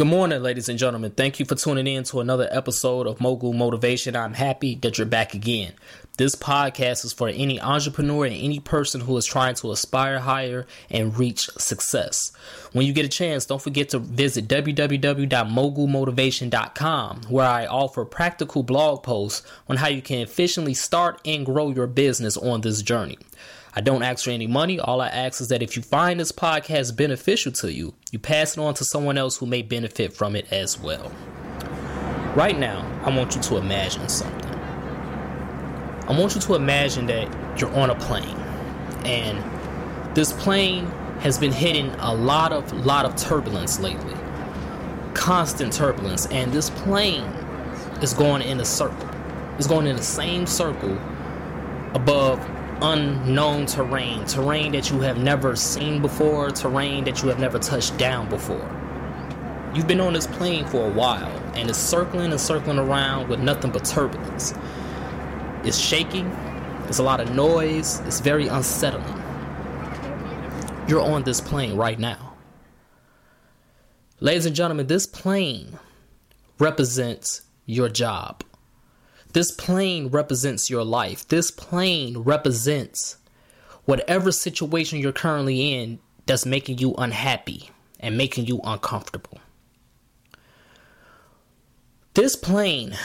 Good morning, ladies and gentlemen. Thank you for tuning in to another episode of Mogul Motivation. I'm happy that you're back again. This podcast is for any entrepreneur and any person who is trying to aspire higher and reach success. When you get a chance, don't forget to visit www.mogulmotivation.com, where I offer practical blog posts on how you can efficiently start and grow your business on this journey. I don't ask for any money. All I ask is that if you find this podcast beneficial to you, you pass it on to someone else who may benefit from it as well. Right now, I want you to imagine something. I want you to imagine that you're on a plane and this plane has been hitting a lot of lot of turbulence lately. Constant turbulence and this plane is going in a circle. It's going in the same circle above unknown terrain, terrain that you have never seen before, terrain that you have never touched down before. You've been on this plane for a while, and it's circling and circling around with nothing but turbulence. It's shaking, there's a lot of noise, it's very unsettling. You're on this plane right now. Ladies and gentlemen, this plane represents your job. This plane represents your life. This plane represents whatever situation you're currently in that's making you unhappy and making you uncomfortable. This plane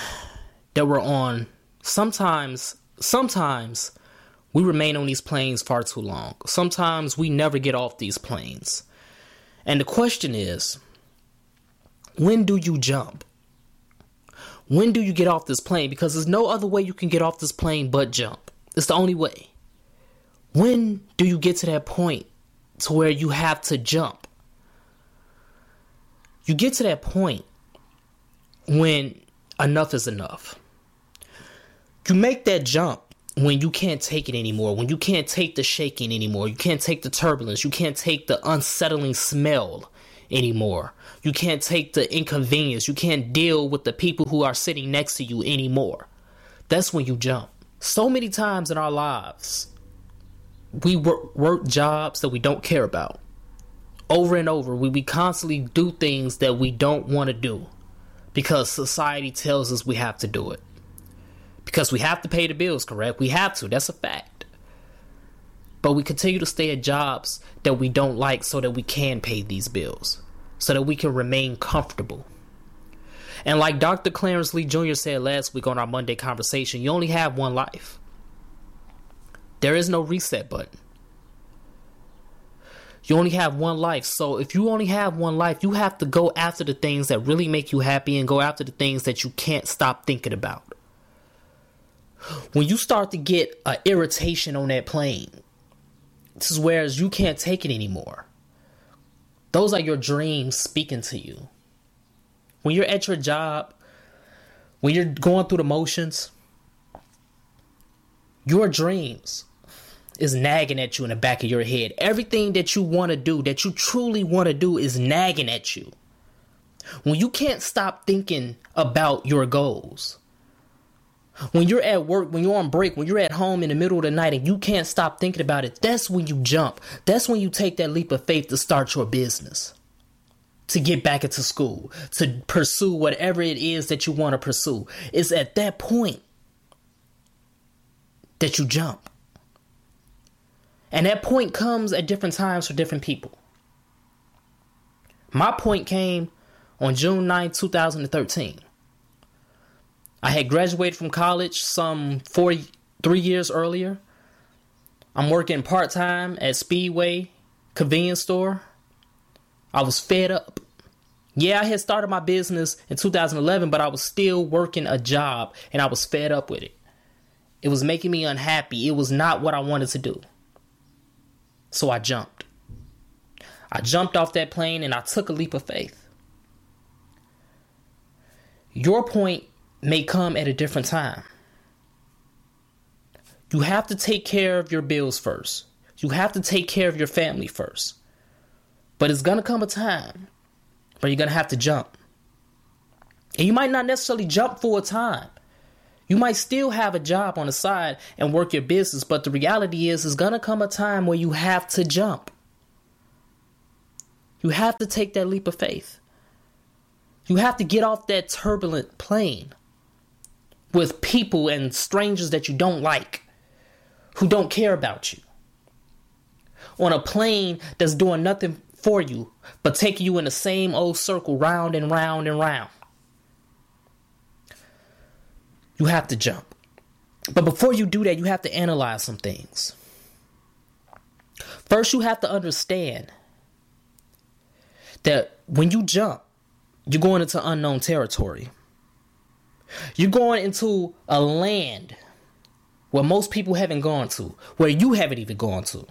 that we're on, sometimes, sometimes we remain on these planes far too long. Sometimes we never get off these planes. And the question is, when do you jump? When do you get off this plane? Because there's no other way you can get off this plane but jump. It's the only way. When do you get to that point to where you have to jump? You get to that point when enough is enough. You make that jump when you can't take it anymore, when you can't take the shaking anymore, you can't take the turbulence, you can't take the unsettling smell anymore. You can't take the inconvenience. You can't deal with the people who are sitting next to you anymore. That's when you jump. So many times in our lives, we work, work jobs that we don't care about. Over and over, we, we constantly do things that we don't want to do because society tells us we have to do it. Because we have to pay the bills, correct? We have to. That's a fact. But we continue to stay at jobs that we don't like so that we can pay these bills so that we can remain comfortable. And like Dr. Clarence Lee Jr. said last week on our Monday conversation, you only have one life. There is no reset button. You only have one life. So if you only have one life, you have to go after the things that really make you happy and go after the things that you can't stop thinking about. When you start to get an irritation on that plane, this is where you can't take it anymore. Those are your dreams speaking to you. When you're at your job, when you're going through the motions, your dreams is nagging at you in the back of your head. Everything that you want to do, that you truly want to do, is nagging at you. When you can't stop thinking about your goals, when you're at work, when you're on break, when you're at home in the middle of the night and you can't stop thinking about it, that's when you jump. That's when you take that leap of faith to start your business, to get back into school, to pursue whatever it is that you want to pursue. It's at that point that you jump. And that point comes at different times for different people. My point came on June 9, 2013. I had graduated from college some four, three years earlier. I'm working part time at Speedway convenience store. I was fed up. Yeah, I had started my business in 2011, but I was still working a job and I was fed up with it. It was making me unhappy. It was not what I wanted to do. So I jumped. I jumped off that plane and I took a leap of faith. Your point may come at a different time. You have to take care of your bills first. You have to take care of your family first. But it's going to come a time where you're going to have to jump. And you might not necessarily jump full time. You might still have a job on the side and work your business, but the reality is, there's gonna come a time where you have to jump. You have to take that leap of faith. You have to get off that turbulent plane with people and strangers that you don't like, who don't care about you. On a plane that's doing nothing for you, but taking you in the same old circle round and round and round. You have to jump. But before you do that, you have to analyze some things. First, you have to understand that when you jump, you're going into unknown territory. You're going into a land where most people haven't gone to, where you haven't even gone to.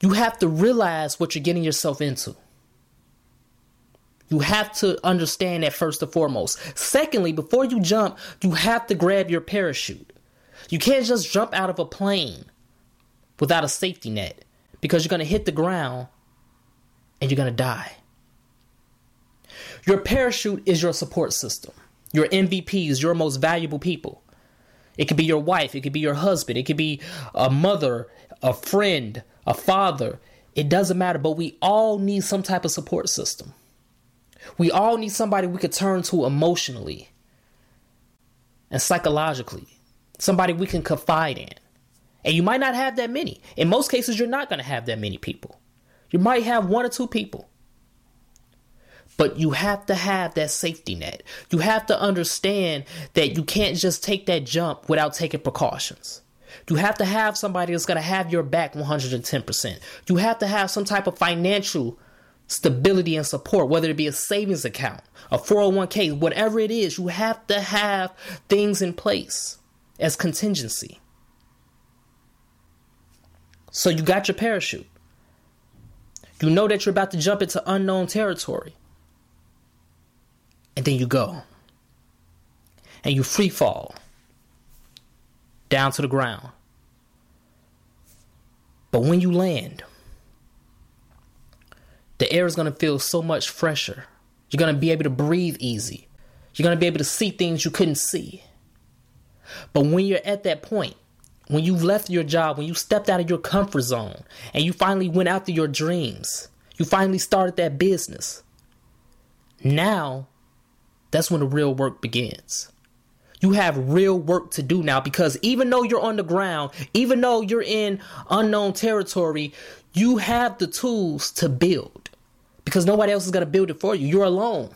You have to realize what you're getting yourself into. You have to understand that first and foremost. Secondly, before you jump, you have to grab your parachute. You can't just jump out of a plane without a safety net because you're going to hit the ground and you're going to die. Your parachute is your support system. Your MVPs, your most valuable people. It could be your wife, it could be your husband, it could be a mother, a friend, a father. It doesn't matter, but we all need some type of support system. We all need somebody we could turn to emotionally and psychologically, somebody we can confide in. And you might not have that many. In most cases, you're not going to have that many people. You might have one or two people. But you have to have that safety net. You have to understand that you can't just take that jump without taking precautions. You have to have somebody that's going to have your back 110%. You have to have some type of financial stability and support, whether it be a savings account, a 401k, whatever it is. You have to have things in place as contingency. So you got your parachute. You know that you're about to jump into unknown territory. And then you go. And you free fall down to the ground. But when you land, the air is going to feel so much fresher. You're going to be able to breathe easy. You're going to be able to see things you couldn't see. But when you're at that point, when you left your job, when you stepped out of your comfort zone, and you finally went after your dreams, you finally started that business. Now that's when the real work begins. You have real work to do now because even though you're on the ground, even though you're in unknown territory, you have the tools to build because nobody else is going to build it for you. You're alone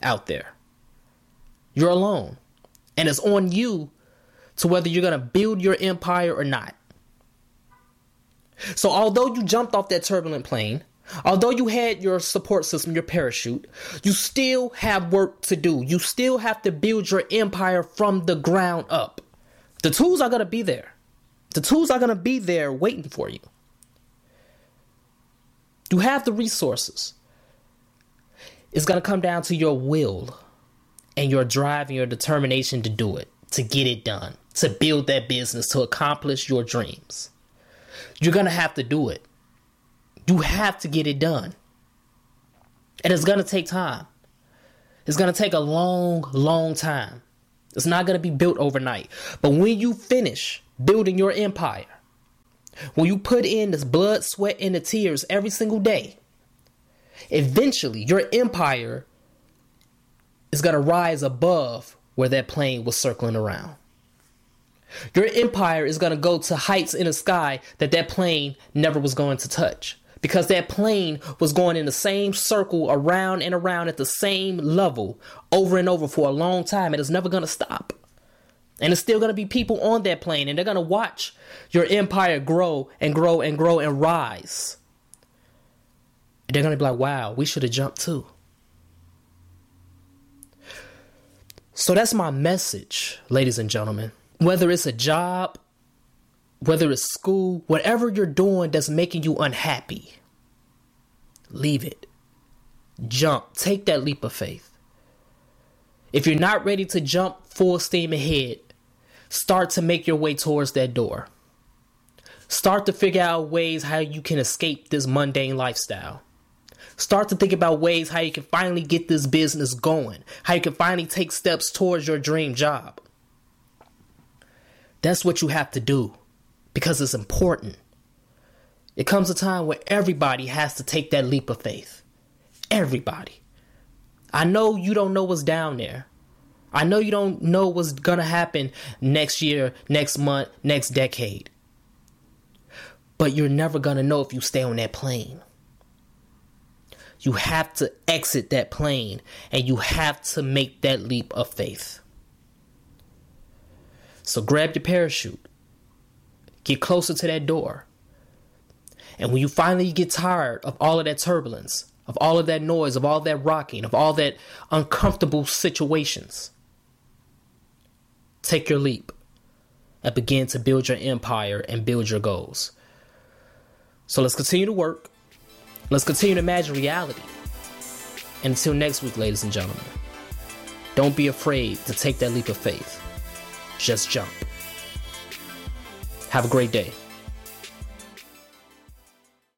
out there. You're alone. And it's on you to whether you're going to build your empire or not. So, although you jumped off that turbulent plane, Although you had your support system, your parachute, you still have work to do. You still have to build your empire from the ground up. The tools are going to be there. The tools are going to be there waiting for you. You have the resources. It's going to come down to your will and your drive and your determination to do it, to get it done, to build that business, to accomplish your dreams. You're going to have to do it. You have to get it done. And it's going to take time. It's going to take a long, long time. It's not going to be built overnight. But when you finish building your empire, when you put in this blood, sweat, and the tears every single day, eventually your empire is going to rise above where that plane was circling around. Your empire is going to go to heights in the sky that that plane never was going to touch because that plane was going in the same circle around and around at the same level over and over for a long time. It is never going to stop. And it's still going to be people on that plane, and they're going to watch your empire grow and grow and grow and rise. And they're going to be like, wow, we should have jumped too. So that's my message, ladies and gentlemen. Whether it's a job, whether it's school, whatever you're doing that's making you unhappy, leave it. Jump. Take that leap of faith. If you're not ready to jump full steam ahead, start to make your way towards that door. Start to figure out ways how you can escape this mundane lifestyle. Start to think about ways how you can finally get this business going, how you can finally take steps towards your dream job. That's what you have to do because it's important. It comes a time where everybody has to take that leap of faith. Everybody. I know you don't know what's down there. I know you don't know what's going to happen next year, next month, next decade. But you're never going to know if you stay on that plane. You have to exit that plane and you have to make that leap of faith. So grab your parachute, get closer to that door. And when you finally get tired of all of that turbulence, of all of that noise, of all that rocking, of all that uncomfortable situations, take your leap and begin to build your empire and build your goals. So let's continue to work. Let's continue to imagine reality. And until next week, ladies and gentlemen, don't be afraid to take that leap of faith. Just jump. Have a great day.